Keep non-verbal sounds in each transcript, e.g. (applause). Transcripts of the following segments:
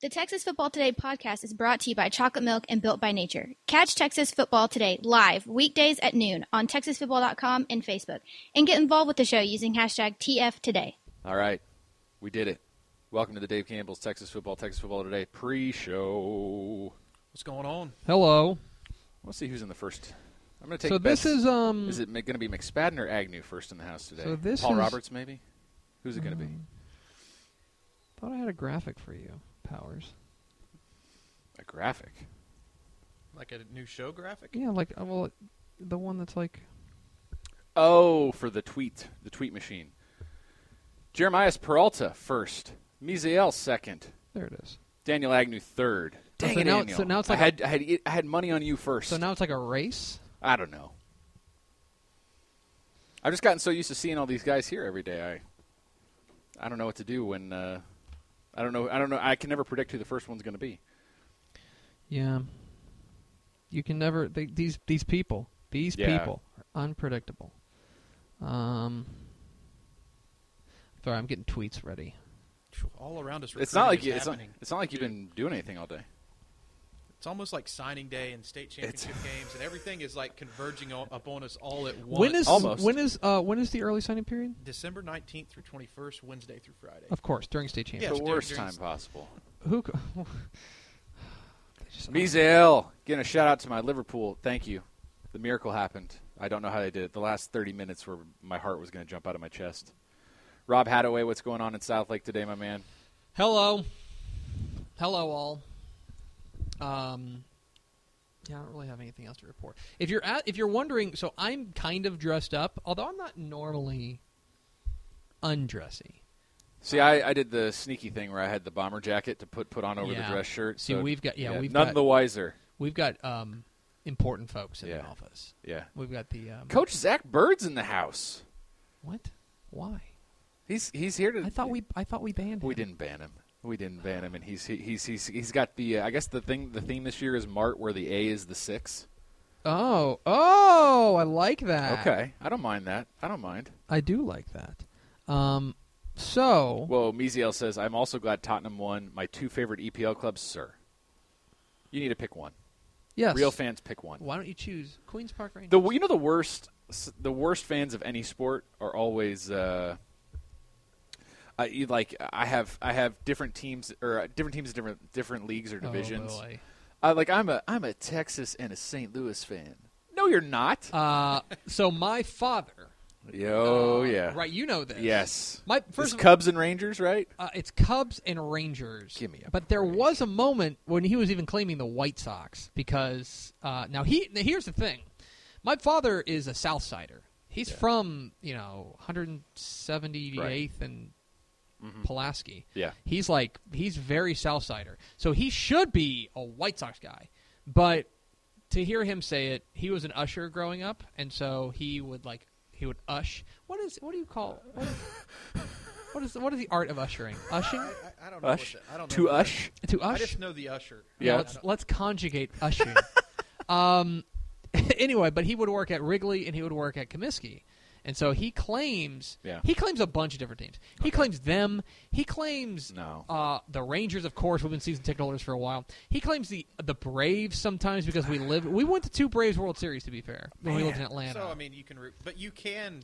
The Texas Football Today podcast is brought to you by Chocolate Milk and Built by Nature. Catch Texas Football Today live weekdays at noon on TexasFootball.com and Facebook, and get involved with the show using hashtag TFToday. All right, we did it. Welcome to the Dave Campbell's Texas Football, Texas Football Today pre-show. What's going on? Hello. Let's see who's in the first. I'm going to take. So this is um. Is it going to be McSpadden or Agnew first in the house today? So this Paul is- Roberts, maybe. Who's it going to be? um, Thought I had a graphic for you, Powers. A graphic. Like a new show graphic? Yeah, like uh, well, the one that's like Oh, for the tweet, the tweet machine. Jeremias Peralta first. Misael second. there it is. Daniel Agnew third. Oh, Dang so it, now- Daniel. so now it's like I a- had, I had I had money on you first. So now it's like a race. I don't know. I've just gotten so used to seeing all these guys here every day. I I don't know what to do when uh, I don't know. I don't know. I can never predict who the first one's going to be. Yeah. You can never they, these these people these Yeah. people are unpredictable. Um. Sorry, I'm getting tweets ready. All around us. It's not like you, is it's not, it's not like you've been doing anything all day. It's almost like signing day and state It's- championship (laughs) games, and everything is like converging o- upon us all at once. When is Almost. when is uh when is the early signing period? December nineteenth through twenty first, Wednesday through Friday? Of course, during state Yes, championship. the worst during- time possible. Who? co- (laughs) They just- getting a shout out to my Liverpool. Thank you. The miracle happened. I don't know how they did it. The last 30 minutes where my heart was going to jump out of my chest. Rob Hadaway, what's going on in Southlake today, my man? Hello. Hello, all. Um, yeah, I don't really have anything else to report. If you're at, if you're wondering, so I'm kind of dressed up, although I'm not normally undressy. See, I, I did the sneaky thing where I had the bomber jacket to put put on over Yeah. the dress shirt. See, so- we've got- yeah, we've none got- the wiser. We've got um, important folks in Yeah. the office. Yeah. We've got the um, Coach Zach Bird's in the house. What? Why? He's he's here to. I thought we I thought we banned him. we him. didn't ban him. We didn't ban him, and he's he, he's he's he's got the. Uh, I guess the thing the theme this year is Mart, where the A is the six. Oh, oh, I like that. Okay, I don't mind that. I don't mind. I do like that. Um, so Whoa, Miziel says, I'm also glad Tottenham won. My two favorite EPL clubs, sir. You need to pick one. yes, Real fans pick one. Why don't you choose Queens Park Rangers? The you know the worst the worst fans of any sport are always uh, I like I have I have different teams or uh, different teams in different different leagues or divisions. Oh, boy. I like I'm a I'm a Texas and a St. Louis fan. No, you're not. Uh, so my father. Yo, uh, yeah. Right, you know this. Yes. My first Cubs and Rangers, right? Uh, it's Cubs and Rangers. Give me a But there break. was a moment when he was even claiming the White Sox because uh, now he now here's the thing. My father is a South Sider. He's Yeah. from you know 178th and Mhm. Pulaski. Yeah. He's like he's very South Sider, so he should be a White Sox guy. But to hear him say it, he was an usher growing up, and so he would like he would ush. What is what do you call what is (laughs) what is, what is the art of ushering? Ushing I, I, I don't know. Ush? What the, I don't know. To what ush? to the- I just know the usher. Yeah. I let's let's conjugate ushing. (laughs) um, (laughs) anyway, but he would work at Wrigley and he would work at Comiskey, and so he claims Yeah. he claims a bunch of different teams. He claims them. He claims No. uh, the Rangers, of course. We've been season ticket holders for a while. He claims the the Braves sometimes because we live. We went to two Braves World Series to be fair when we lived in Atlanta. So I mean, you can root, but you can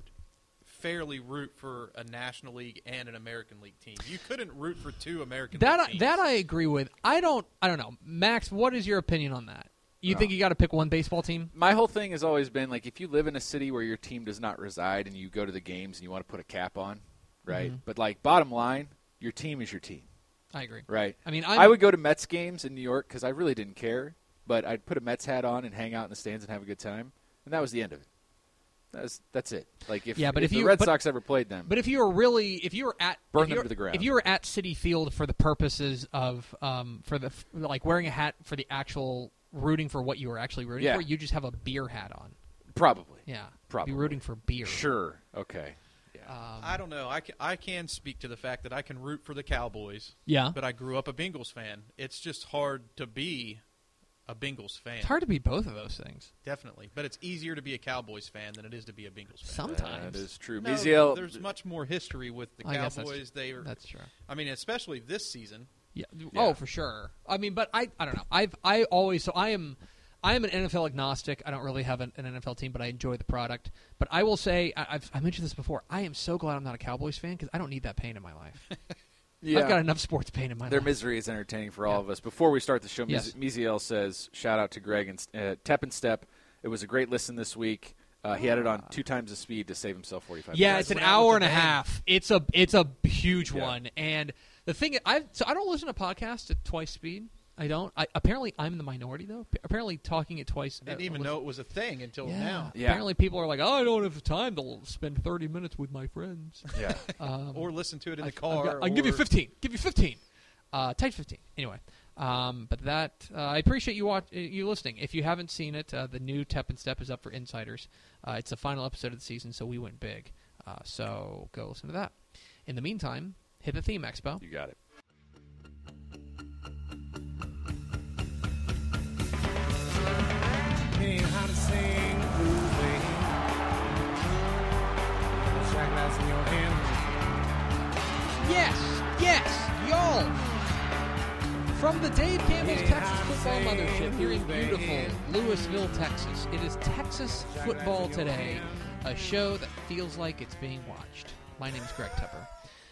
fairly root for a National League and an American League team. You couldn't root for two American that League I, that I agree with. I don't. I don't know, Max. What is your opinion on that? You No. think you got to pick one baseball team? My whole thing has always been like if you live in a city where your team does not reside and you go to the games and you want to put a cap on, right? Mhm. But like bottom line, your team is your team, I agree. right? I mean, i I'm, would go to Mets games in New York because I really didn't care, but I'd put a Mets hat on and hang out in the stands and have a good time, and that was the end of it. That's that's it. Like if Yeah, but if the you- Red but- Sox ever played them, But if you were really, if you were at, Burn them to the ground. If you were at Citi Field for the purposes of, um, for the like wearing a hat for the actual rooting for what you were actually rooting Yeah. for, you just have a beer hat on. probably, Yeah, Probably. be rooting for beer. sure, okay, yeah, Um, I don't know. I can, I can speak to the fact that I can root for the Cowboys, yeah, but I grew up a Bengals fan. It's just hard to be a Bengals fan. it's hard to be both of those things. Definitely, but it's easier to be a Cowboys fan than it is to be a Bengals fan. Sometimes that is true. No, Miziel, there's much more history with the I guess that's- Cowboys. They are, That's true. I mean, especially this season. Yeah. Yeah. Oh, for sure. I mean, but I I don't know. I've I always so I am I am an NFL agnostic. I don't really have an, an NFL team, but I enjoy the product. But I will say I, I've I mentioned this before. I am so glad I'm not a Cowboys fan because I don't need that pain in my life. (laughs) Yeah. I've got enough sports pain in my Their life. misery is entertaining for all Yeah. of us. Before we start the show, Yes. Miziel says, shout out to Greg and uh, Tep and Step. It was a great listen this week. Uh, he had it on two times the speed to save himself 45 Yeah, minutes. it's an hour and a half. It's a it's a huge Yeah. one. And the thing I so I don't listen to podcasts at twice speed. I don't. I, apparently, I'm in the minority though. P- Apparently, talking at twice. I Didn't uh, even listen- know it was a thing until Yeah. now. Yeah. Apparently, people are like, "Oh, I don't have time to spend 30 minutes with my friends." Yeah. (laughs) Um, Or listen to it in I- the car. got- I can give you 15. Give you 15. Uh, type 15. Anyway, um, but that uh, I appreciate you watch, uh, you listening. If you haven't seen it, uh, the new Tep and Step is up for insiders. Uh, it's the final episode of the season, so we went big. Uh, so go listen to that. In the meantime, hit the theme, Expo. You got it. Ain't how to sing blues. Shot glass in your hand. Yes, yes, y'all. From the Dave Campbell's Texas Football Mothership here in beautiful Lewisville, Texas, it is Texas Football Today, a show that feels like it's being watched. My name is Greg Tepper.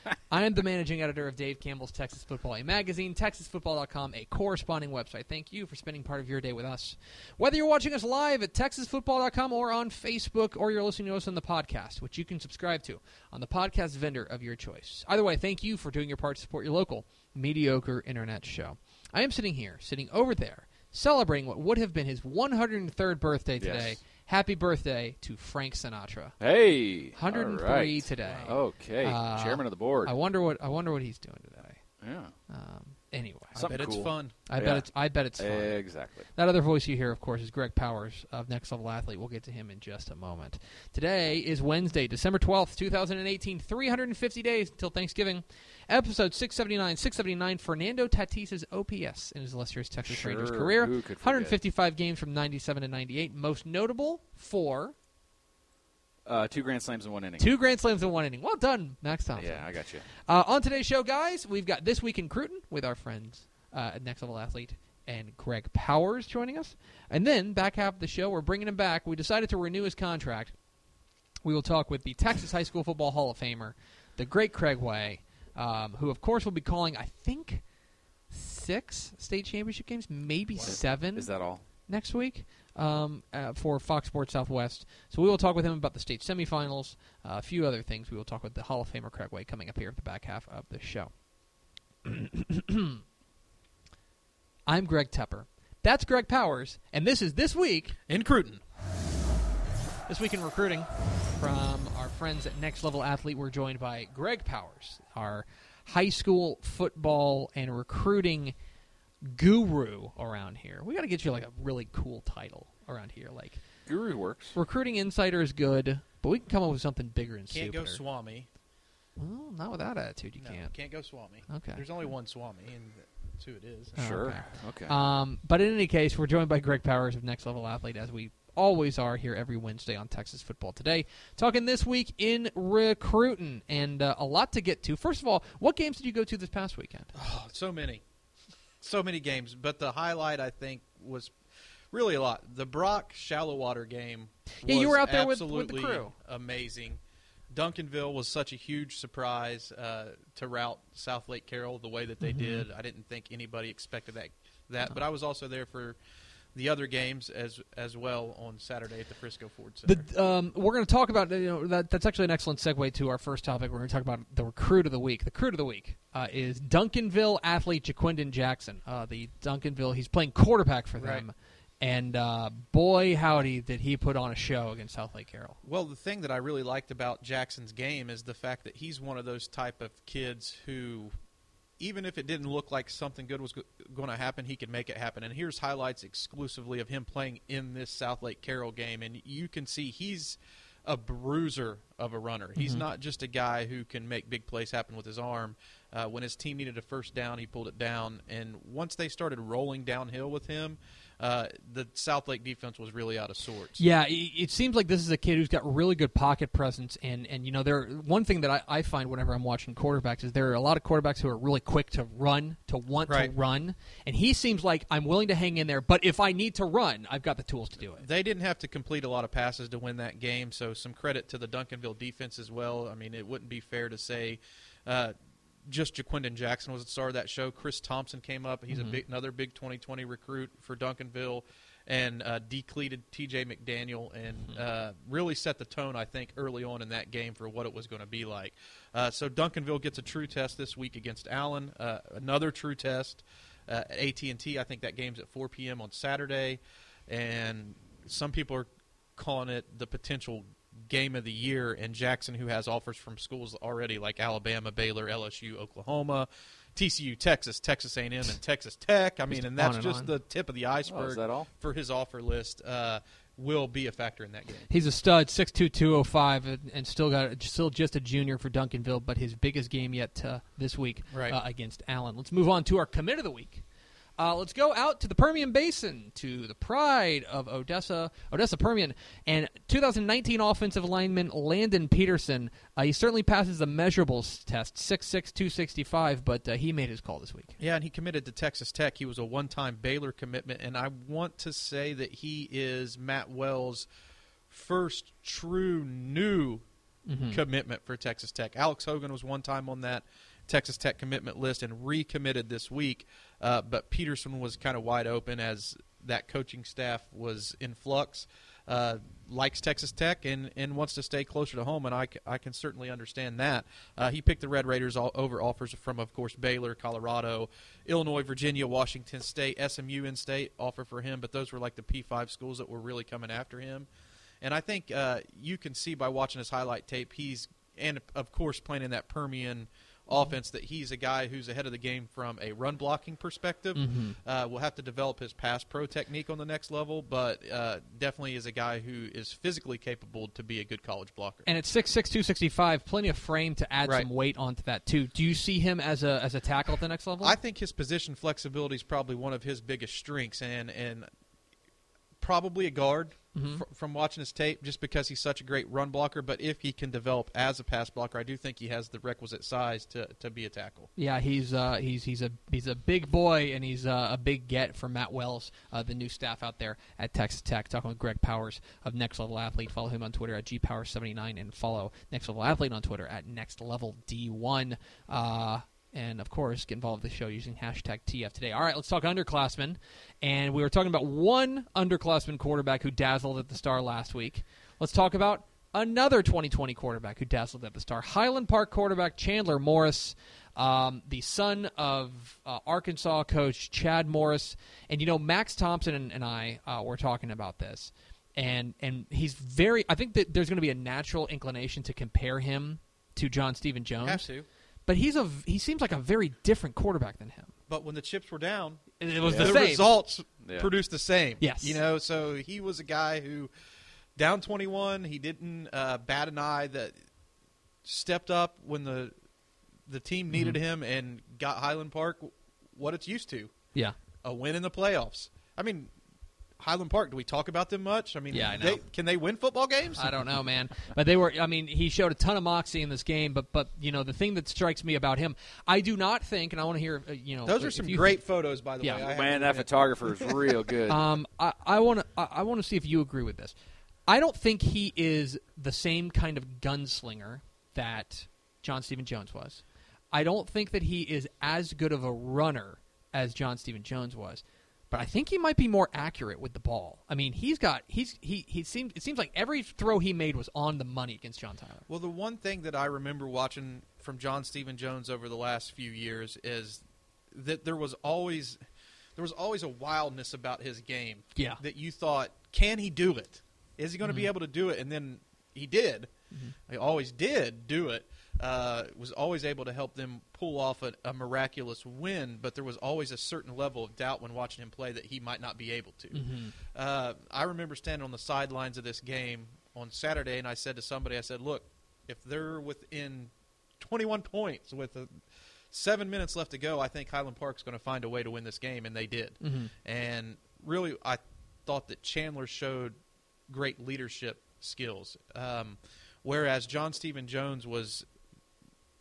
(laughs) I am the managing editor of Dave Campbell's Texas Football, a magazine, texasfootball.com, a corresponding website. Thank you for spending part of your day with us. Whether you're watching us live at texasfootball.com or on Facebook, or you're listening to us on the podcast, which you can subscribe to on the podcast vendor of your choice. Either way, thank you for doing your part to support your local mediocre internet show. I am sitting here, sitting over there, celebrating what would have been his 103rd birthday today. Yes. Happy birthday to Frank Sinatra. Hey. 103 all right. today. Okay. Uh, Chairman of the board. I wonder what I wonder what he's doing today. yeah. Um, anyway, I bet cool. it's fun. I Yeah. bet it's I bet it's fun. Exactly. That other voice you hear, of course, is Greg Powers of Next Level Athlete. We'll get to him in just a moment. Today is Wednesday, December 12th, 2018. 350 days until Thanksgiving. Episode 679. 679, Fernando Tatis's OPS in his illustrious Texas Rangers career. who could forget? 155 games from 97 to 98. Most notable for Uh, two grand slams in one inning. two Grand Slams in one inning. Well done, Max Thompson. Yeah, I got you. Uh, on today's show, guys, we've got This Week in Cruton with our friends uh, at Next Level Athlete and Greg Powers joining us. And then, back half of the show, we're bringing him back. We decided to renew his contract. We will talk with the Texas High School Football Hall of Famer, the great Craig Way, um, who, of course, will be calling, I think, six state championship games, maybe seven Is that all? next week um, uh, for Fox Sports Southwest. So we will talk with him about the state semifinals, uh, a few other things. We will talk with the Hall of Famer Craig Way coming up here at the back half of the show. (clears throat) I'm Greg Tepper. That's Greg Powers, and this is this week In Cruton. this week in recruiting from our friends at Next Level Athlete. We're joined by Greg Powers, our high school football and recruiting guru around here. We got to get you like a really cool title around here. Like Guru works. recruiting insider is good, but we can come up with something bigger and super. Can't stupider. go Swami. well, not with that attitude, you no, can't. can't go Swami. Okay. There's only one Swami, and that's who it is. Oh, Sure. okay. Okay. Um, but in any case, we're joined by Greg Powers of Next Level Athlete, as we always are here every Wednesday on Texas Football Today. Talking this week in recruiting, and uh, a lot to get to. First of all, what games did you go to this past weekend? Oh, so many, so many games. But the highlight, I think, was really a lot. The Brock Shallowater game. Yeah, you were out there with- with the absolutely crew. Amazing. Duncanville was such a huge surprise uh, to route Southlake Carroll the way that they Mm-hmm. did. I didn't think anybody expected that. That, but I was also there for the other games as as well on Saturday at the Frisco Ford Center. The, um, we're going to talk about you know that, that's actually an excellent segue to our first topic. We're going to talk about the recruit of the week. The recruit of the week uh, is Duncanville athlete Ja'Quinden Jackson. Uh, the Duncanville, he's playing quarterback for them, Right. and uh, boy howdy did he put on a show against Southlake Carroll. Well, the thing that I really liked about Jackson's game is the fact that he's one of those type of kids who, even if it didn't look like something good was going to happen, he could make it happen. And here's highlights exclusively of him playing in this Southlake Carroll game, and you can see he's a bruiser of a runner. He's not just a guy who can make big plays happen with his arm. Uh, when his team needed a first down, he pulled it down. And once they started rolling downhill with him, uh, the Southlake defense was really out of sorts. Yeah, it, it seems like this is a kid who's got really good pocket presence, and and you know, there one thing that I, I find whenever I'm watching quarterbacks is there are a lot of quarterbacks who are really quick to run, to want Right. to run, and he seems like I'm willing to hang in there, but if I need to run, I've got the tools to do it. They didn't have to complete a lot of passes to win that game, so some credit to the Duncanville defense as well. I mean, it wouldn't be fair to say uh, just Ja'Quinden Jackson was the star of that show. Chris Thompson came up; he's a big, another big 2020 recruit for Duncanville, and uh, decleated T.J. McDaniel, and uh, really set the tone, I think, early on in that game for what it was going to be like. Uh, so Duncanville gets a true test this week against Allen, uh, another true test uh, at AT&T. I think that game's at 4 p.m. on Saturday, and some people are calling it the potential game of the year. And Jackson, who has offers from schools already like Alabama, Baylor, LSU, Oklahoma, TCU, Texas, Texas A&M, and (laughs) Texas Tech. I mean, and that's and just on. the tip of the iceberg that all? for his offer list. Uh, will be a factor in that game. He's a stud, six two two oh five, and, and still got still just a junior for Duncanville, but his biggest game yet uh, this week Right. uh, against Allen. Let's move on to our commit of the week. Uh, let's go out to the Permian Basin, to the pride of Odessa, Odessa Permian, and 2019 offensive lineman Landon Peterson. Uh, he certainly passes the measurables test, 6'6", 265, but uh, he made his call this week. Yeah, and he committed to Texas Tech. He was a one-time Baylor commitment, and I want to say that he is Matt Wells' first true new commitment for Texas Tech. Alex Hogan was one time on that Texas Tech commitment list and recommitted this week, uh, but Peterson was kind of wide open as that coaching staff was in flux. Uh, likes Texas Tech and, and wants to stay closer to home, and I, I can certainly understand that. Uh, he picked the Red Raiders all, over offers from, of course, Baylor, Colorado, Illinois, Virginia, Washington State, SMU in state offer for him, but those were like the P5 schools that were really coming after him. And I think uh, you can see by watching his highlight tape, he's, and of course, playing in that Permian offense, that he's a guy who's ahead of the game from a run blocking perspective. Uh, will have to develop his pass pro technique on the next level, but uh, definitely is a guy who is physically capable to be a good college blocker. And at 6'6", 265, plenty of frame to add Right. some weight onto that too. Do you see him as a as a tackle at the next level? I think his position flexibility is probably one of his biggest strengths, and and probably a guard Mm-hmm. fr- from watching his tape, just because he's such a great run blocker. But if he can develop as a pass blocker, I do think he has the requisite size to, to be a tackle. Yeah, he's uh, he's he's a he's a big boy, and he's uh, a big get for Matt Wells, uh, the new staff out there at Texas Tech. Talking with Greg Powers of Next Level Athlete. Follow him on Twitter at gpower79, and follow Next Level Athlete on Twitter at Next Level D1. And of course, get involved with the show using hashtag TF today. All right, let's talk underclassmen. And we were talking about one underclassman quarterback who dazzled at the star last week. Let's talk about another 2020 quarterback who dazzled at the star. Highland Park quarterback Chandler Morris, um, the son of uh, Arkansas coach Chad Morris. And, you know, Max Thompson and, and I uh, were talking about this. And, and he's very, I think that there's going to be a natural inclination to compare him to John Stephen Jones. Have to. But he's a he seems like a very different quarterback than him. But when the chips were down, It was Yeah. the the same. results Yeah. produced the same. Yes. you know, so he was a guy who down twenty one. He didn't uh, bat an eye. That stepped up when the the team needed Mm-hmm. him and got Highland Park what it's used to Yeah. a win in the playoffs. I mean, Highland Park. Do we talk about them much? I mean, Yeah, I know. They, can they win football games? I don't know, man. But they were. I mean, he showed a ton of moxie in this game. But but you know the thing that strikes me about him, I do not think, and I want to hear. Uh, you know, Those are some you great photos, by the Yeah. way. I Man, that photographer is real good. (laughs) Um, I I want to I, I want to see if you agree with this. I don't think he is the same kind of gunslinger that John Stephen Jones was. I don't think that he is as good of a runner as John Stephen Jones was. But I think he might be more accurate with the ball. I mean, he's got he's he he seems it seems like every throw he made was on the money against John Tyler. Well, the one thing that I remember watching from John Stephen Jones over the last few years is that there was always there was always a wildness about his game. Yeah. That you thought, can he do it? Is he going to be mm-hmm. able to do it? And then he did. Mm-hmm. He always did do it. Uh, was always able to help them pull off a, a miraculous win, but there was always a certain level of doubt when watching him play that he might not be able to. Uh, I remember standing on the sidelines of this game on Saturday, and I said to somebody, I said, "Look, if they're within 21 points with a, seven minutes left to go, I think Highland Park's going to find a way to win this game," and they did. And really, I thought that Chandler showed great leadership skills, um, whereas John Stephen Jones was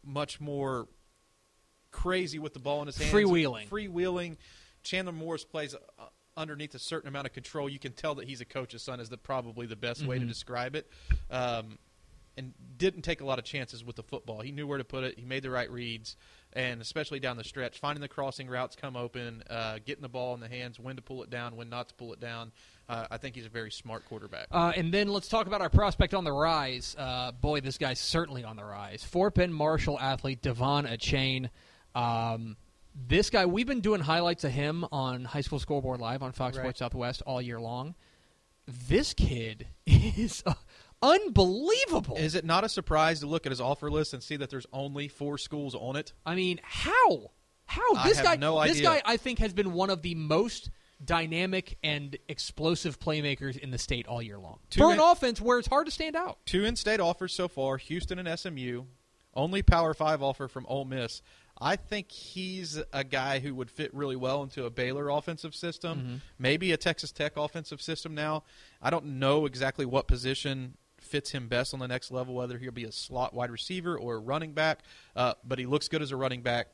much more crazy with the ball in his hands, Freewheeling. freewheeling. Chandler Morris plays uh, underneath a certain amount of control. You can tell that he's a coach's son. Is the probably the best way to Mhm. describe it. Um, and didn't take a lot of chances with the football. He knew where to put it. He made the right reads, and especially down the stretch, finding the crossing routes come open, uh, getting the ball in the hands, when to pull it down, when not to pull it down. Uh, I think he's a very smart quarterback. Uh, and then let's talk about our prospect on the rise. Uh, boy, this guy's certainly on the rise. Fort Bend Marshall athlete Devon Achane. Um, this guy, we've been doing highlights of him on High School Scoreboard Live on Fox Right. Sports Southwest all year long. This kid (laughs) is uh, unbelievable. Is it not a surprise to look at his offer list and see that there's only four schools on it? I mean, how? How I this have guy? no This guy, I think, has been one of the most dynamic and explosive playmakers in the state all year long. Two For an offense where it's hard to stand out. Two in-state offers so far: Houston and SMU. Only Power Five offer from Ole Miss. I think he's a guy who would fit really well into a Baylor offensive system, Mm-hmm. maybe a Texas Tech offensive system. Now, I don't know exactly what position fits him best on the next level, whether he'll be a slot wide receiver or a running back. Uh, but he looks good as a running back.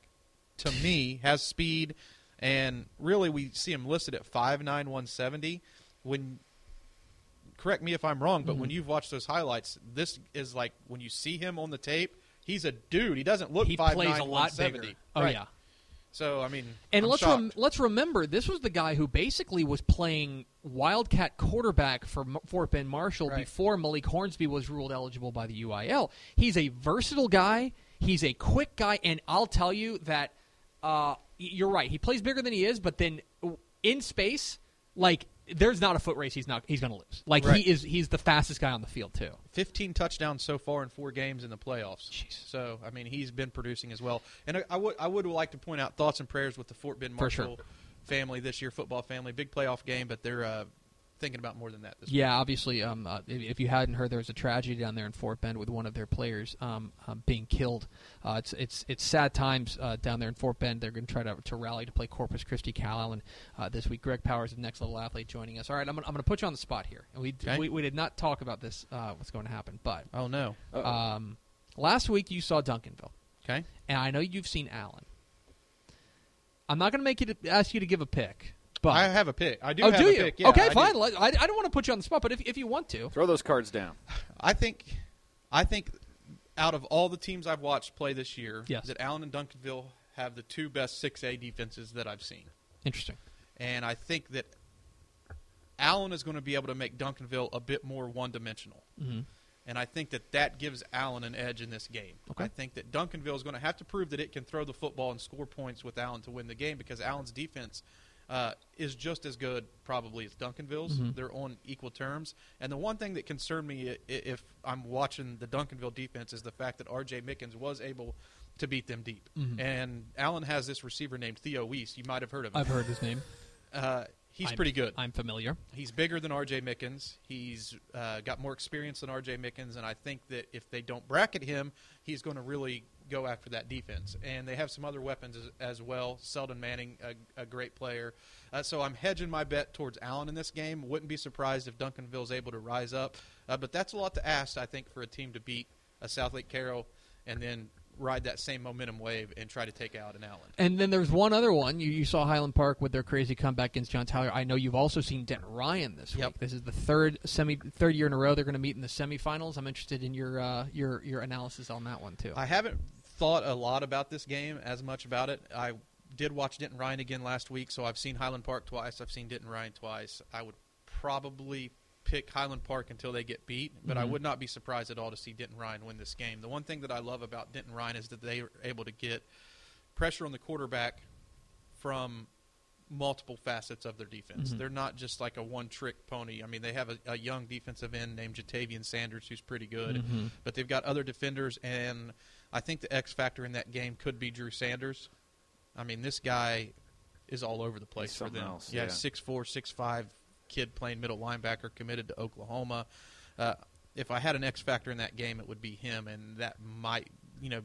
To me, has speed, and really we see him listed at 5'9", 170. When correct me if I'm wrong, but Mm-hmm. when you've watched those highlights, this is like when you see him on the tape, he's a dude. He doesn't look He 5'9", plays a lot bigger. Oh Right. yeah. So I mean, And I'm let's rem- let's remember this was the guy who basically was playing wildcat quarterback for M- Fort Bend Marshall Right. before Malik Hornsby was ruled eligible by the UIL. He's a versatile guy. He's a quick guy, and I'll tell you that uh, you're right. He plays bigger than he is, but then in space, like there's not a foot race he's not he's going to lose. Like Right. he is he's the fastest guy on the field too. 15 touchdowns so far in four games in the playoffs. Jeez. So I mean, he's been producing as well. And I, I would I would like to point out thoughts and prayers with the Fort Bend For sure. Marshall family this year, football family, big playoff game, but they're uh, thinking about more than that. This Yeah, obviously, um, uh, if, if you hadn't heard, there was a tragedy down there in Fort Bend with one of their players um, um, being killed. Uh, it's it's it's sad times uh, down there in Fort Bend. They're going to try to to rally to play Corpus Christi Calallen uh, this week. Greg Powers, the next level athlete, joining us. All right, I'm gonna, I'm going to put you on the spot here, we, Okay. we we did not talk about this. Uh, what's going to happen? But Oh no. um, last week you saw Duncanville, Okay. and I know you've seen Allen. I'm not going to make you to, ask you to give a pick, but I have a pick. I do oh, have do a you? pick. Yeah, okay, I fine. Let- I, I don't want to put you on the spot, but if, if you want to, Throw those cards down. I think, I think, out of all the teams I've watched play this year, Yes. that Allen and Duncanville have the two best six A defenses that I've seen, interesting. and I think that Allen is going to be able to make Duncanville a bit more one dimensional. Mm-hmm. And I think that that gives Allen an edge in this game. Okay. I think that Duncanville is going to have to prove that it can throw the football and score points with Allen to win the game because Allen's defense uh, is just as good probably as Duncanville's. Mhm. They're on equal terms. And the one thing that concerned me if I'm watching the Duncanville defense is the fact that R.J. Mickens was able to beat them deep. Mhm. And Allen has this receiver named Theo Wease. You might have heard of him. I've heard his name. Uh, he's I'm- pretty good. I'm familiar. He's bigger than R.J. Mickens. He's uh, got more experience than R.J. Mickens, and I think that if they don't bracket him, he's going to really go after that defense. And they have some other weapons as, as well. Selden Manning, a, a great player. Uh, so I'm hedging my bet towards Allen in this game. Wouldn't be surprised if Duncanville is able to rise up, uh, but that's a lot to ask, I think, for a team to beat a Southlake Carroll and then ride that same momentum wave and try to take out an Allen. And then there's one other one. You, you saw Highland Park with their crazy comeback against John Tyler. I know you've also seen Dent Ryan this Yep. week. This is the third semi third year in a row they're going to meet in the semifinals. I'm interested in your uh, your your analysis on that one too. I haven't thought a lot about this game as much about it. I did watch Denton Ryan again last week, so I've seen Highland Park twice. I've seen Denton Ryan twice. I would probably pick Highland Park until they get beat, but I Mhm. would not be surprised at all to see Denton Ryan win this game. The one thing that I love about Denton Ryan is that they are able to get pressure on the quarterback from multiple facets of their defense. Mhm. They're not just like a one-trick pony. I mean, they have a, a young defensive end named Ja'Tavion Sanders who's pretty good, Mhm. but they've got other defenders, and I think the X factor in that game could be Drew Sanders. I mean, this guy is all over the place He's for something them. else, yeah, yeah. six four, six five kid playing middle linebacker, committed to Oklahoma. Uh, if I had an X factor in that game, it would be him, and that might, you know,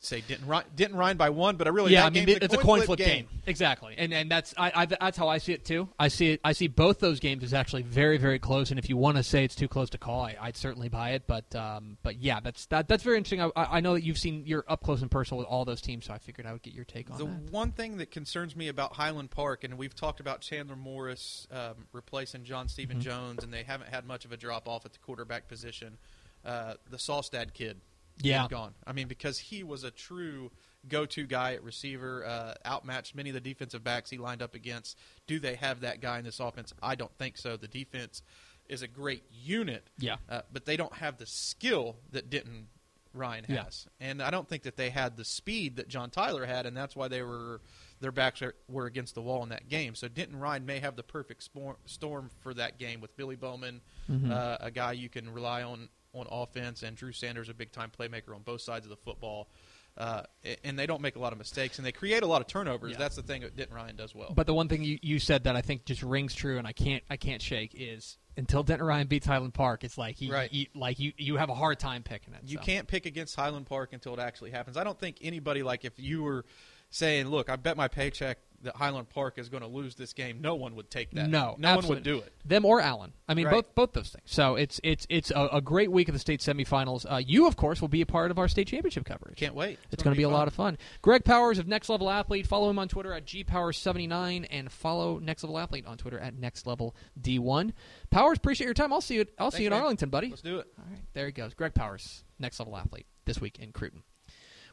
say Denton Ryan, Denton Ryan by one, but I really yeah, I mean game's it's a coin flip game. exactly, and and that's I, I that's how I see it too. I see it. I see both those games as actually very very close. And if you want to say it's too close to call, I, I'd certainly buy it. But um, but yeah, that's that that's very interesting. I, I know that you've seen you're up close and personal with all those teams, so I figured I would get your take on that. The that. one thing that concerns me about Highland Park, and we've talked about Chandler Morris um, replacing John Stephen Mhm. Jones, and they haven't had much of a drop off at the quarterback position. Uh, the Solstad kid, Yeah. gone. I mean, because he was a true go-to guy at receiver, uh, outmatched many of the defensive backs he lined up against. Do they have that guy in this offense? I don't think so. The defense is a great unit, Yeah. uh, but they don't have the skill that Denton Ryan Yeah. has, and I don't think that they had the speed that John Tyler had, and that's why they were their backs are, were against the wall in that game. So Denton Ryan may have the perfect spor- storm for that game with Billy Bowman, Mhm. uh, a guy you can rely on on offense, and Drew Sanders, a big time playmaker on both sides of the football. Uh, and they don't make a lot of mistakes, and they create a lot of turnovers. Yeah. That's the thing that Denton Ryan does well. But the one thing you, you said that I think just rings true, and I can't I can't shake is until Denton Ryan beats Highland Park, it's like you, Right. like you you have a hard time picking it. You so. can't pick against Highland Park until it actually happens. I don't think anybody like if you were saying, "Look, I bet my paycheck that Highland Park is going to lose this game," no one would take that. No, no one would do it. Them or Allen. I mean, Right. both both those things. So it's it's it's a, a great week of the state semifinals. Uh, you, of course, will be a part of our state championship coverage. Can't wait. It's going to be a lot of fun. Greg Powers of Next Level Athlete. Follow him on Twitter at gpower79 and follow Next Level Athlete on Twitter at Next Level D1. Powers, appreciate your time. I'll see you. I'll see you in man. Arlington, buddy. Let's do it. All right, there he goes. Greg Powers, Next Level Athlete, this week in Cruton.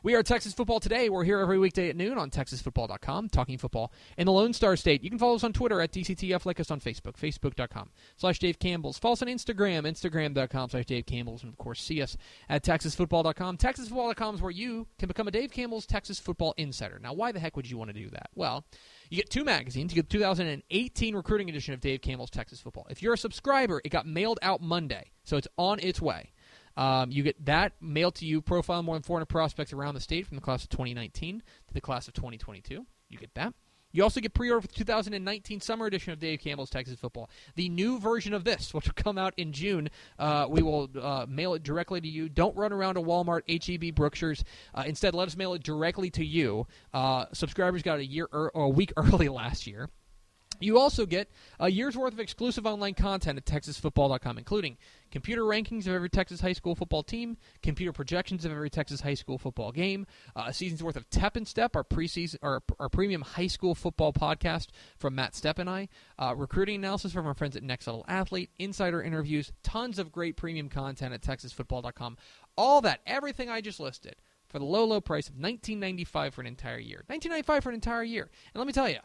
We are Texas Football Today. We're here every weekday at noon on TexasFootball.com, talking football in the Lone Star State. You can follow us on Twitter at DCTF, like us on Facebook, Facebook.com slash Dave Campbell's. Follow us on Instagram, Instagram.com slash Dave Campbell's. And, of course, see us at TexasFootball.com. TexasFootball.com is where you can become a Dave Campbell's Texas Football Insider. Now, why the heck would you want to do that? Well, you get two magazines. You get the 2018 recruiting edition of Dave Campbell's Texas Football. If you're a subscriber, it got mailed out Monday, so it's on its way. Um, you get that mailed to you, profile more than 400 prospects around the state from the class of 2019 to the class of 2022. You get that. You also get pre-order for the 2019 summer edition of Dave Campbell's Texas Football. The new version of this, (laughs) which will come out in June, uh, we will uh, mail it directly to you. Don't run around to Walmart, HEB, Brookshire's. Uh, instead, let us mail it directly to you. Uh, subscribers got a year er- or a week (laughs) early last year. You also get a year's worth of exclusive online content at TexasFootball.com, including computer rankings of every Texas high school football team, computer projections of every Texas high school football game, uh, a season's worth of Tep and Step, our preseason, our, our premium high school football podcast from Matt Stepp and I, uh, recruiting analysis from our friends at Next Level Athlete, insider interviews, tons of great premium content at TexasFootball.com. All that, everything I just listed, for the low, low price of $19.95 for an entire year. $19.95 for an entire year. And let me tell you.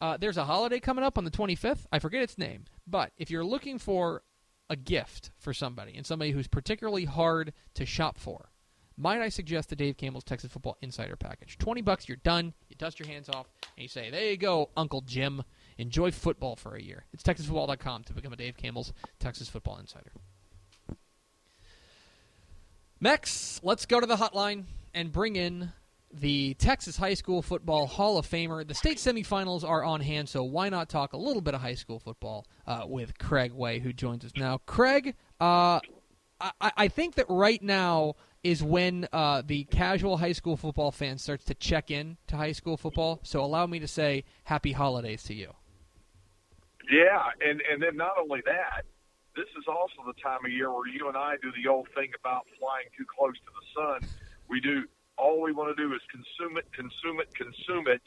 Uh, there's a holiday coming up on the 25th. I forget its name. But if you're looking for a gift for somebody and somebody who's particularly hard to shop for, might I suggest the Dave Campbell's Texas Football Insider Package? 20 bucks, you're done. You dust your hands off, and you say, there you go, Uncle Jim. Enjoy football for a year. It's TexasFootball.com to become a Dave Campbell's Texas Football Insider. Mex, let's go to the hotline and bring in the Texas High School Football Hall of Famer. The state semifinals are on hand, so why not talk a little bit of high school football uh, with Craig Way, who joins us now. Craig, uh, I, I think that right now is when uh, the casual high school football fan starts to check in to high school football. So allow me to say happy holidays to you. Yeah, and and then not only that, this is also the time of year where you and I do the old thing about flying too close to the sun. We do all we want to do is consume it, consume it, consume it,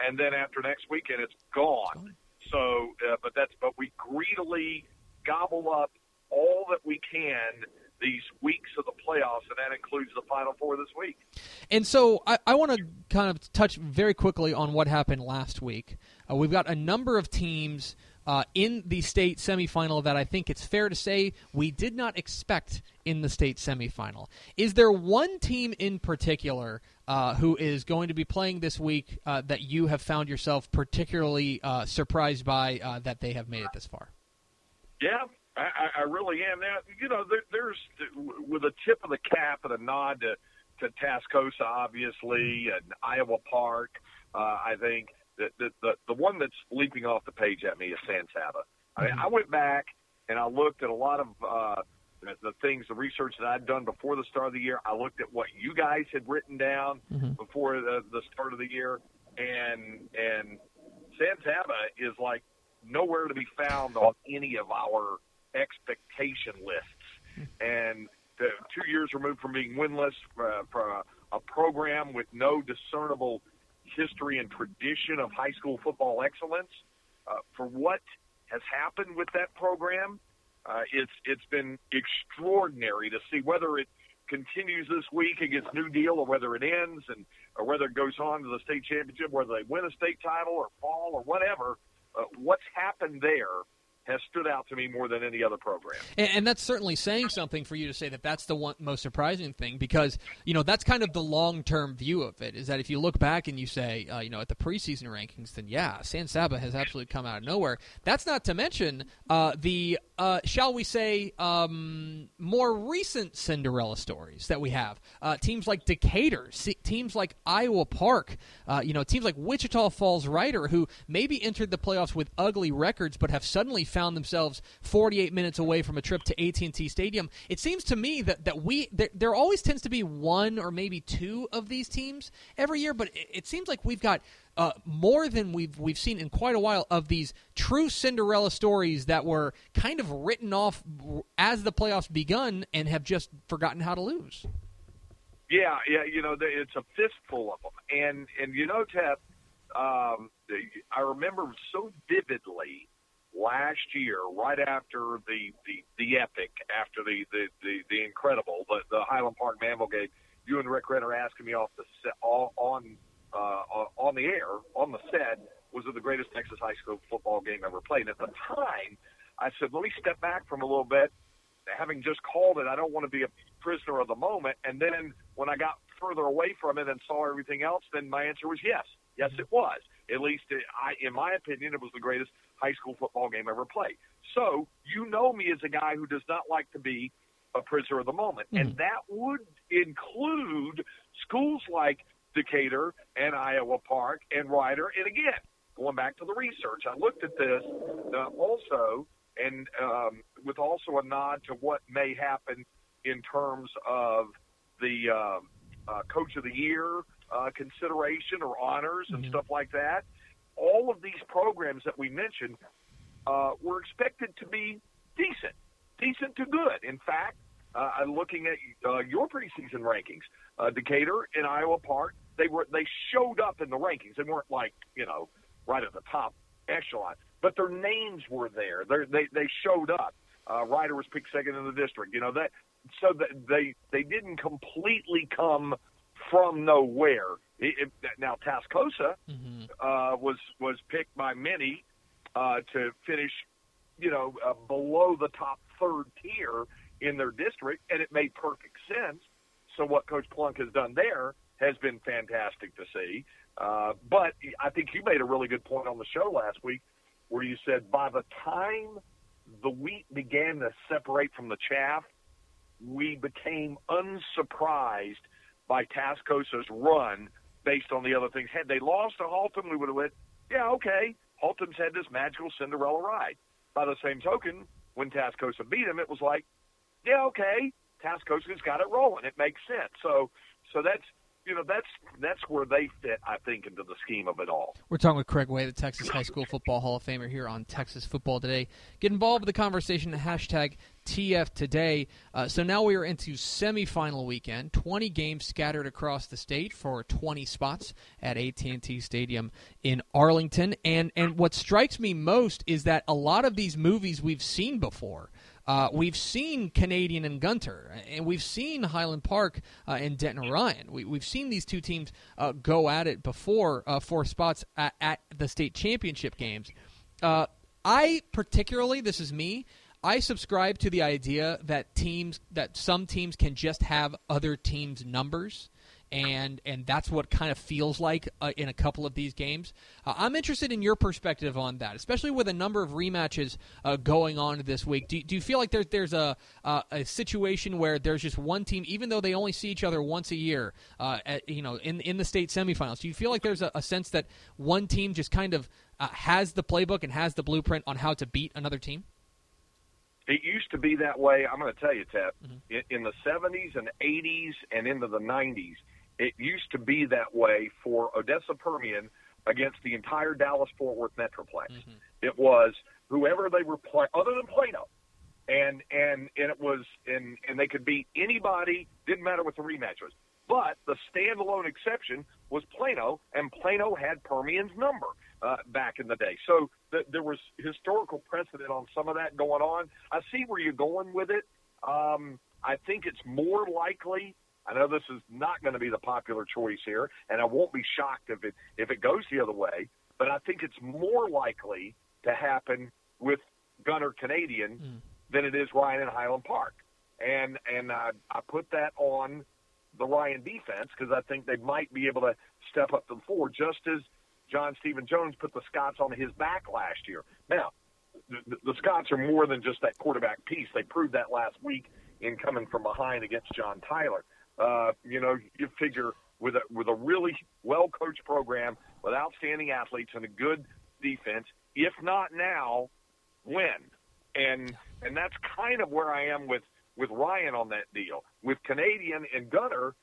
and then after next weekend it's gone. So, uh, but that's but we greedily gobble up all that we can these weeks of the playoffs, and that includes the Final Four this week. And so I, I want to kind of touch very quickly on what happened last week. Uh, we've got a number of teams uh, in the state semifinal that I think it's fair to say we did not expect in the state semifinal. Is there one team in particular uh, who is going to be playing this week uh, that you have found yourself particularly uh, surprised by uh, that they have made it this far? Yeah, I, I- really am. Now, you know, there, there's with a tip of the cap and a nod to to Tascosa, obviously, and Iowa Park. Uh, I think the, the the one that's leaping off the page at me is San Saba. I mean, I went back and I looked at a lot of uh, the, the things, the research that I'd done before the start of the year. I looked at what you guys had written down before the, the start of the year, and and San Saba is like nowhere to be found on any of our expectation lists. And the two years removed from being winless uh, a program with no discernible history and tradition of high school football excellence, uh, for what has happened with that program, uh, it's it's been extraordinary to see whether it continues this week against New Deal or whether it ends and or whether it goes on to the state championship, whether they win a state title or fall or whatever. Uh, what's happened there has stood out to me more than any other program. And, and that's certainly saying something for you to say that that's the one most surprising thing because you know that's kind of the long term view of it is that if you look back and you say uh, you know at the preseason rankings then yeah San Saba has absolutely come out of nowhere. That's not to mention uh, the uh, shall we say um, more recent Cinderella stories that we have. Uh, teams like Decatur, teams like Iowa Park, uh, you know teams like Wichita Falls Rider who maybe entered the playoffs with ugly records but have suddenly found themselves 48 minutes away from a trip to AT&T Stadium. It seems to me that, that we there, there always tends to be one or maybe two of these teams every year, but it, it seems like we've got uh, more than we've we've seen in quite a while of these true Cinderella stories that were kind of written off as the playoffs begun and have just forgotten how to lose. Yeah, yeah, you know, it's a fistful of them, and and you know, Ted, um, I remember so vividly last year, right after the the, the epic, after the the the, the incredible, the, the Highland Park Manvel game. You and Rick Renner asking me off the on Uh, on the air on the set was it the greatest Texas high school football game ever played. And at the time, I said, let me step back from a little bit. Having just called it, I don't want to be a prisoner of the moment. And then when I got further away from it and saw everything else, then my answer was yes. Yes, it was. At least, it, I, in my opinion, it was the greatest high school football game ever played. So you know me as a guy who does not like to be a prisoner of the moment, mm-hmm. and that would include schools like Decatur and Iowa Park and Rider. And again, going back to the research, I looked at this uh, also, and um, with also a nod to what may happen in terms of the um uh, Coach of the Year uh, consideration or honors and stuff like that. All of these programs that we mentioned uh, were expected to be decent, decent to good. In fact, uh, I'm looking at uh, your preseason rankings, uh, Decatur and Iowa Park. They were they showed up in the rankings. They weren't like you know right at the top echelon, but their names were there. They're, they they showed up. Uh, Rider was picked second in the district. You know that so that they they didn't completely come from nowhere. It, it, now Tascosa uh, was was picked by many uh, to finish, you know, uh, below the top third tier in their district, and it made perfect sense. So what Coach Plunk has done there has been fantastic to see. Uh, but I think you made a really good point on the show last week, where you said by the time the wheat began to separate from the chaff, we became unsurprised by Tascosa's run based on the other things. Had they lost to Haltom, we would have went, yeah, okay. Haltom's had this magical Cinderella ride. By the same token, when Tascosa beat him, it was like, yeah, okay. Tascosa's got it rolling. It makes sense. So, so that's you know that's that's where they fit, I think, into the scheme of it all. We're talking with Craig Way, the Texas High School Football Hall of Famer, here on Texas Football Today. Get involved with the conversation hashtag TF Today. Uh, so now we are into semifinal weekend. 20 games scattered across the state for 20 spots at AT&T Stadium in Arlington. And and what strikes me most is that a lot of these movies we've seen before. Uh, we've seen Canadian and Gunter, and we've seen Highland Park uh, and Denton Ryan. We, we've seen these two teams uh, go at it before uh, for spots at, at the state championship games. Uh, I particularly, this is me. I subscribe to the idea that teams, that some teams can just have other teams' numbers and and that's what kind of feels like uh, in a couple of these games. Uh, I'm interested in your perspective on that, especially with a number of rematches uh, going on this week. Do, do you feel like there's there's a uh, a situation where there's just one team, even though they only see each other once a year, uh, at, you know, in in the state semifinals? Do you feel like there's a, a sense that one team just kind of uh, has the playbook and has the blueprint on how to beat another team? It used to be that way. I'm going to tell you, Ted, in, in the 70s and 80s and into the 90s, it used to be that way for Odessa Permian against the entire Dallas Fort Worth Metroplex. It was whoever they were playing, other than Plano, and and and it was and and they could beat anybody. Didn't matter what the rematch was. But the standalone exception was Plano, and Plano had Permian's number uh, back in the day. So th- there was historical precedent on some of that going on. I see where you're going with it. Um, I think it's more likely. I know this is not going to be the popular choice here, and I won't be shocked if it if it goes the other way. But I think it's more likely to happen with Gunter Canadian hmm. than it is Ryan in Highland Park, and and I, I put that on the Ryan defense because I think they might be able to step up to the floor, just as John Stephen Jones put the Scots on his back last year. Now, the, the Scots are more than just that quarterback piece. They proved that last week in coming from behind against John Tyler. Uh, you know, you figure with a with a really well coached program with outstanding athletes and a good defense, if not now, when? And and that's kind of where I am with with Ryan on that deal. With Canadian and Gunter,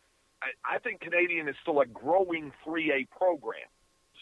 I, I think Canadian is still a growing 3A program.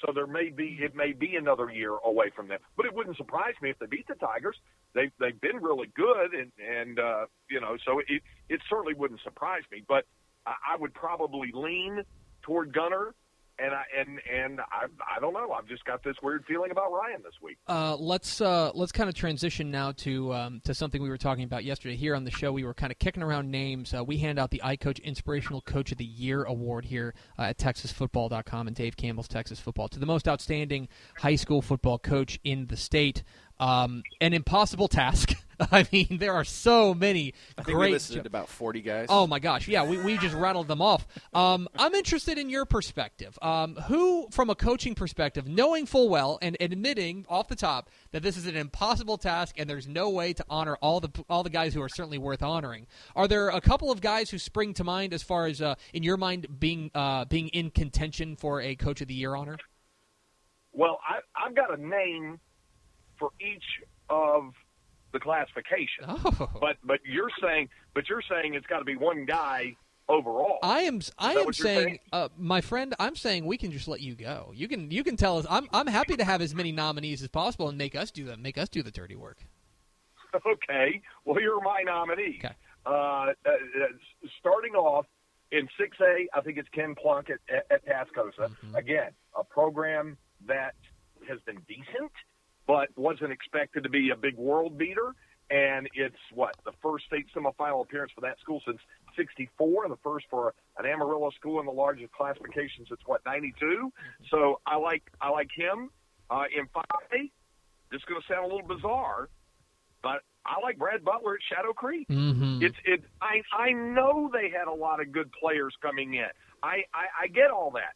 So there may be it may be another year away from them, but it wouldn't surprise me if they beat the Tigers. They they've been really good, and and uh, you know, so it it certainly wouldn't surprise me. But I, I would probably lean toward Gunter, and I and and I I don't know. I've just got this weird feeling about Ryan this week. Uh, let's uh, let's kind of transition now to um, to something we were talking about yesterday here on the show. We were kind of kicking around names. Uh, we hand out the iCoach Inspirational Coach of the Year award here uh, at TexasFootball.com and Dave Campbell's Texas Football to the most outstanding high school football coach in the state. Um, an impossible task. (laughs) (laughs) I mean, there are so many I think we great. listed about 40 guys. Oh my gosh, yeah, we, we just rattled them off. Um, I'm interested in your perspective. Um, who, from a coaching perspective, knowing full well and admitting off the top that this is an impossible task and there's no way to honor all the all the guys who are certainly worth honoring, are there a couple of guys who spring to mind as far as uh, in your mind being uh, being in contention for a Coach of the Year honor? Well, I, I've got a name for each of the classification. Oh. But but you're saying but you're saying it's got to be one guy overall. I am. I am saying, saying? uh, my friend. I'm saying we can just let you go. You can. You can tell us. I'm. I'm happy to have as many nominees as possible and make us do them. Make us do the dirty work. (laughs) okay. Well, you're my nominee. Okay. Uh, uh, starting off in 6A, I think it's Ken Plunkett at, at Tascosa. Mm-hmm. Again, a program that has been decent, but wasn't expected to be a big world beater. And it's what the first state semifinal appearance for that school since '64, and the first for an Amarillo school in the largest classification since what '92. So I like I like him uh, in 5A. This is going to sound a little bizarre, but I like Brad Butler at Shadow Creek. Mm-hmm. It's it. I I know they had a lot of good players coming in. I, I I get all that.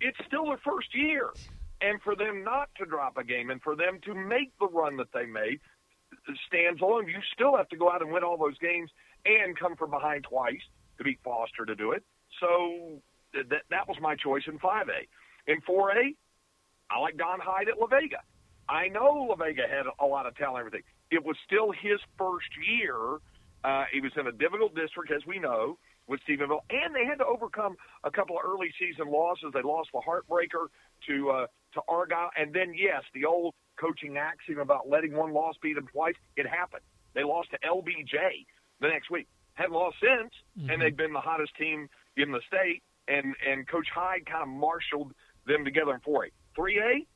It's still their first year, and for them not to drop a game and for them to make the run that they made stands alone. You still have to go out and win all those games and come from behind twice to beat Foster to do it. So that that was my choice in 5A. In 4A, I like Don Hyde at La Vega. I know La Vega had a lot of talent and everything. It was still his first year. Uh, he was in a difficult district, as we know, with Stephenville, and they had to overcome a couple of early season losses. They lost the heartbreaker to uh, to Argyle, and then yes, the old coaching axiom about letting one loss beat them twice. It happened. They lost to LBJ the next week. Hadn't lost since, and they've been the hottest team in the state. And and Coach Hyde kind of marshaled them together in 4A. 3A,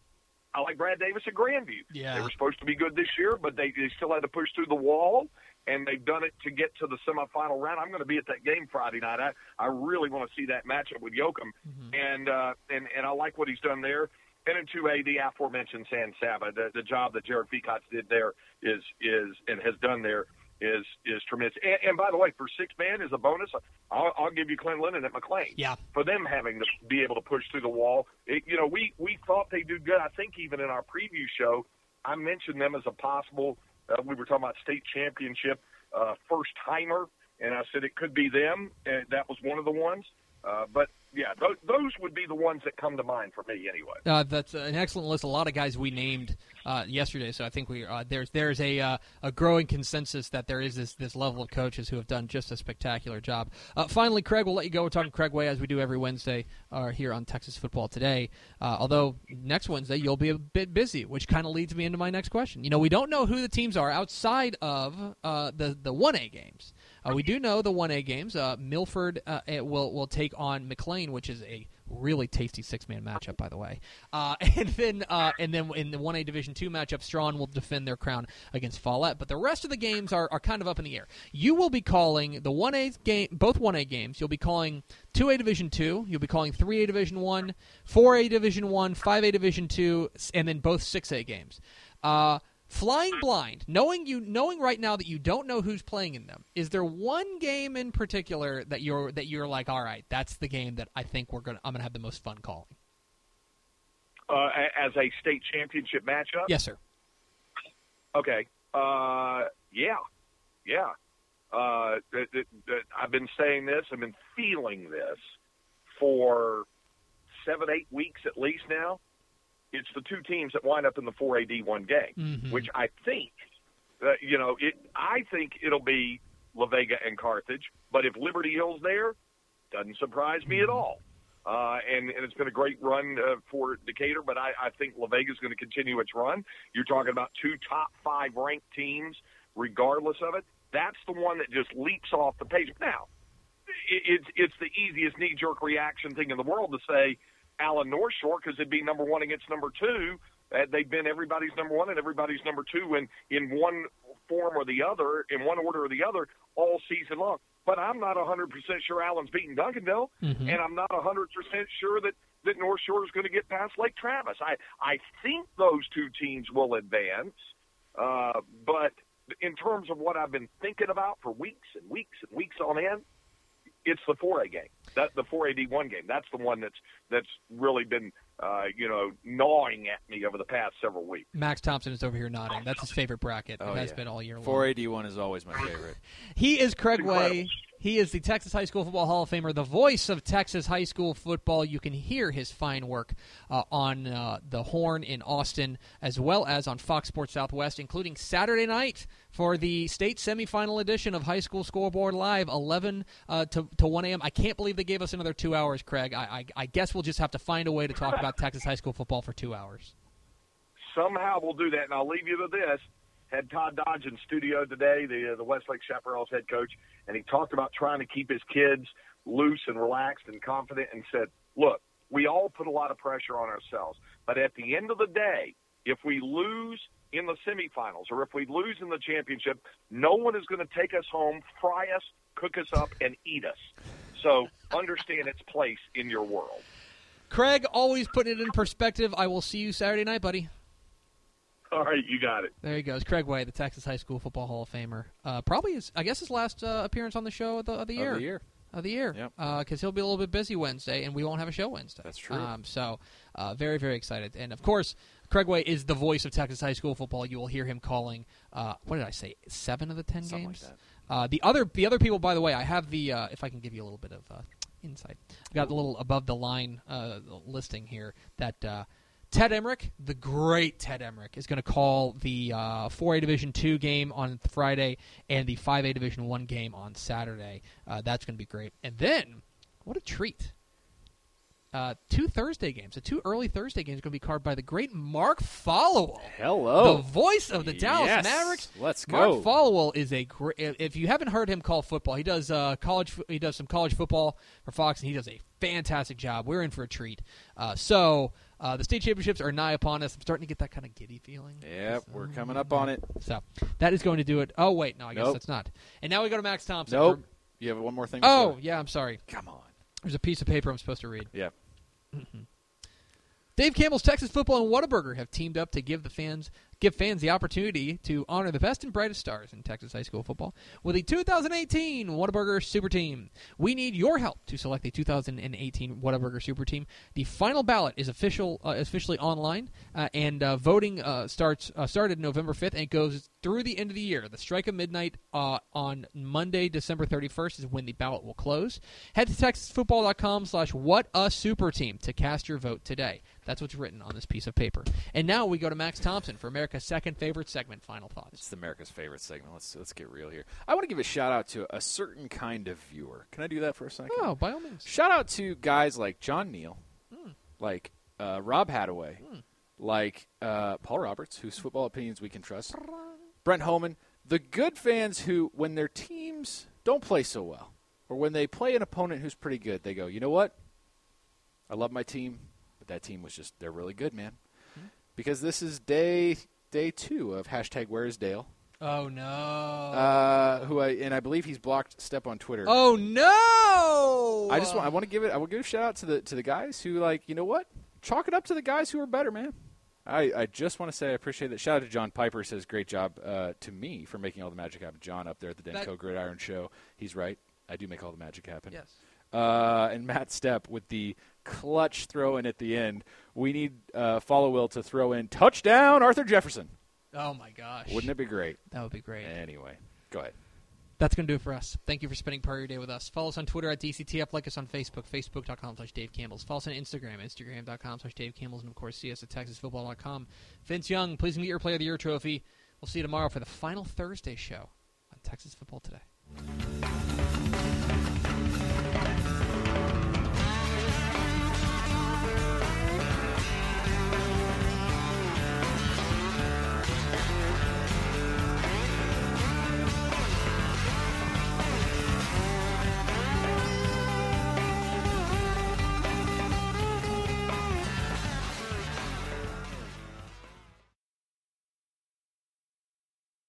I like Brad Davis at Grandview. Yeah. They were supposed to be good this year, but they, they still had to push through the wall, and they've done it to get to the semifinal round. I'm going to be at that game Friday night. I, I really want to see that matchup with Yoakum, and, uh, and and I like what he's done there. And in 2A, the aforementioned San Saba, the, the job that Jared Fecots did there is is and has done there is is tremendous. And, and by the way, for six man as a bonus, I'll, I'll give you Clint Lennon at McLean Yeah. for them having to be able to push through the wall. It, you know, we we thought they do good. I think even in our preview show, I mentioned them as a possible. Uh, we were talking about state championship uh, first timer, and I said it could be them. And that was one of the ones. Uh, but yeah, those, those would be the ones that come to mind for me anyway. Uh, that's an excellent list. A lot of guys we named uh, yesterday, so I think we uh, there's there's a uh, a growing consensus that there is this this level of coaches who have done just a spectacular job. Uh, finally, Craig, we'll let you go. We're talking Craig Way as we do every Wednesday uh, here on Texas Football Today. Although next Wednesday you'll be a bit busy, which kind of leads me into my next question. You know, we don't know who the teams are outside of the the one A games. Uh, we do know the one A games. Uh, Milford uh, it will will take on McLean, which is a really tasty six man matchup, by the way. Uh, (laughs) and then uh, and then in the one A Division two matchup, Strawn will defend their crown against Follett. But the rest of the games are, are kind of up in the air. You will be calling the one A game, both one A games. You'll be calling two A Division two. You'll be calling three A Division one, four A Division one, five A Division two, and then both six A games. Uh, Flying blind, knowing you, knowing right now that you don't know who's playing in them, is there one game in particular that you're that you're like, all right, that's the game that I think we're gonna I'm gonna have the most fun calling? Uh, as a state championship matchup. Yes, sir. Okay. Uh, yeah, yeah. Uh, th- th- th- I've been saying this. I've been feeling this for seven, eight weeks at least now. It's the two teams that wind up in the four AD one game, Mhm. which I think, uh, you know, it. I think it'll be La Vega and Carthage. But if Liberty Hill's there, doesn't surprise me at all. Uh, and, and it's been a great run uh, for Decatur, but I, I think La Vega's going to continue its run. You're talking about two top five ranked teams, regardless of it. That's the one that just leaps off the page. Now, it, it's it's the easiest knee jerk reaction thing in the world to say Allen North Shore because it'd be number one against number two. Uh, they've been everybody's number one and everybody's number two in in one form or the other, in one order or the other, all season long. But I'm not 100% sure Allen's beating Duncanville, Mhm. and I'm not 100% sure that that North Shore is going to get past Lake Travis. I I think those two teams will advance, uh, but in terms of what I've been thinking about for weeks and weeks and weeks on end, it's the 4A game. That the 4AD1 game. That's the one that's that's really been uh, you know gnawing at me over the past several weeks. Max Thompson is over here nodding. That's his favorite bracket. Oh, it has yeah. been all year long. 481 is always my favorite. He is Craig Incredible. Way. He is the Texas High School Football Hall of Famer, the voice of Texas high school football. You can hear his fine work uh, on uh, the Horn in Austin, as well as on Fox Sports Southwest, including Saturday night for the state semifinal edition of High School Scoreboard Live, 11 uh, to, to 1 a.m. I can't believe they gave us another two hours, Craig. I, I, I guess we'll just have to find a way to talk about Texas high school football for two hours. somehow we'll do that. And I'll leave you to this. Had Todd Dodge in studio today, the uh, the Westlake Chaparrals head coach, and he talked about trying to keep his kids loose and relaxed and confident, and said, "Look, we all put a lot of pressure on ourselves, but at the end of the day, if we lose in the semifinals or if we lose in the championship, no one is going to take us home, fry us, cook us up, and eat us. So understand its place in your world." Craig, always putting it in perspective. I will see you Saturday night, buddy. All right, you got it. There he goes, Craig Way, the Texas High School Football Hall of Famer. Uh, probably, his, I guess, his last uh, appearance on the show of the, of the year. Of the year. Of the year. Yep. Because he'll be a little bit busy Wednesday, and we won't have a show Wednesday. That's true. Um, so, uh, very, very excited. And of course, Craig Way is the voice of Texas high school football. You will hear him calling. Uh, what did I say? Seven of the ten Something games. like that. Uh, the other, the other people, by the way, I have the. Uh, if I can give you a little bit of uh, insight, I've got a little above the line uh, listing here that. Ted Emmerich, the great Ted Emmerich, is going to call the uh, 4A Division Two game on Friday and the 5A Division One game on Saturday. Uh, that's going to be great. And then, what a treat! Uh, two Thursday games, the two early Thursday games, are going to be carved by the great Mark Followill, Hello. the voice of the Dallas Yes. Mavericks. Let's go. Mark. Followill is a great. If you haven't heard him call football, he does uh, college. He does some college football for Fox, and he does a fantastic job. We're in for a treat. Uh, so uh, the state championships are nigh upon us. I'm starting to get that kind of giddy feeling. Yep, we're mm, coming up mm, on mm. it. So that is going to do it. Oh wait, no, I guess Nope. that's not. And now we go to Max Thompson. Nope. You have one more thing? oh before? yeah, I'm sorry. come on. There's a piece of paper I'm supposed to read. Yeah. (laughs) Dave Campbell's Texas Football and Whataburger have teamed up to give the fans give fans the opportunity to honor the best and brightest stars in Texas high school football with the 2018 Whataburger Super Team. We need your help to select the 2018 Whataburger Super Team. The final ballot is official, uh, officially online, uh, and uh, voting uh, starts uh, started November 5th and goes through the end of the year. The strike of midnight uh, on Monday, December 31st is when the ballot will close. Head to texasfootball.com slash what a super team to cast your vote today. That's what's written on this piece of paper. And now we go to Max Thompson for America's second favorite segment, Final Thoughts. It's America's favorite segment. Let's let's get real here. I want to give a shout out to a certain kind of viewer. Can I do that for a second? Oh, by all means. Shout out to guys like John Neal, like uh, Rob Hadaway, like uh, Paul Roberts, whose football opinions we can trust, Brent Holman, the good fans who, when their teams don't play so well, or when they play an opponent who's pretty good, they go, you know what? I love my team, but that team was just, they're really good, man. Because this is day day two of hashtag Where's Dale, Oh, no. uh, who I, and I believe he's blocked Step on Twitter. oh, no. I just want I want to give it I will give a shout out to the to the guys who like you know what chalk it up to the guys who are better man. I, I just want to say I appreciate that. Shout out to John Piper says great job uh, to me for making all the magic happen. John up there at the Denko That- Gridiron Show. He's right. I do make all the magic happen. Yes. Uh, and Matt Step with the clutch throw in at the end. We need uh, Followill to throw in touchdown Arthur Jefferson. Oh, my gosh. Wouldn't it be great? That would be great. Anyway, go ahead. That's going to do it for us. Thank you for spending part of your day with us. Follow us on Twitter at DCTF. Like us on Facebook, facebook.com slash Dave Campbell's. Follow us on Instagram, instagram.com slash Dave Campbell's. And, of course, see us at texasfootball.com. Vince Young, please meet your Player of the Year trophy. We'll see you tomorrow for the final Thursday show on Texas Football Today.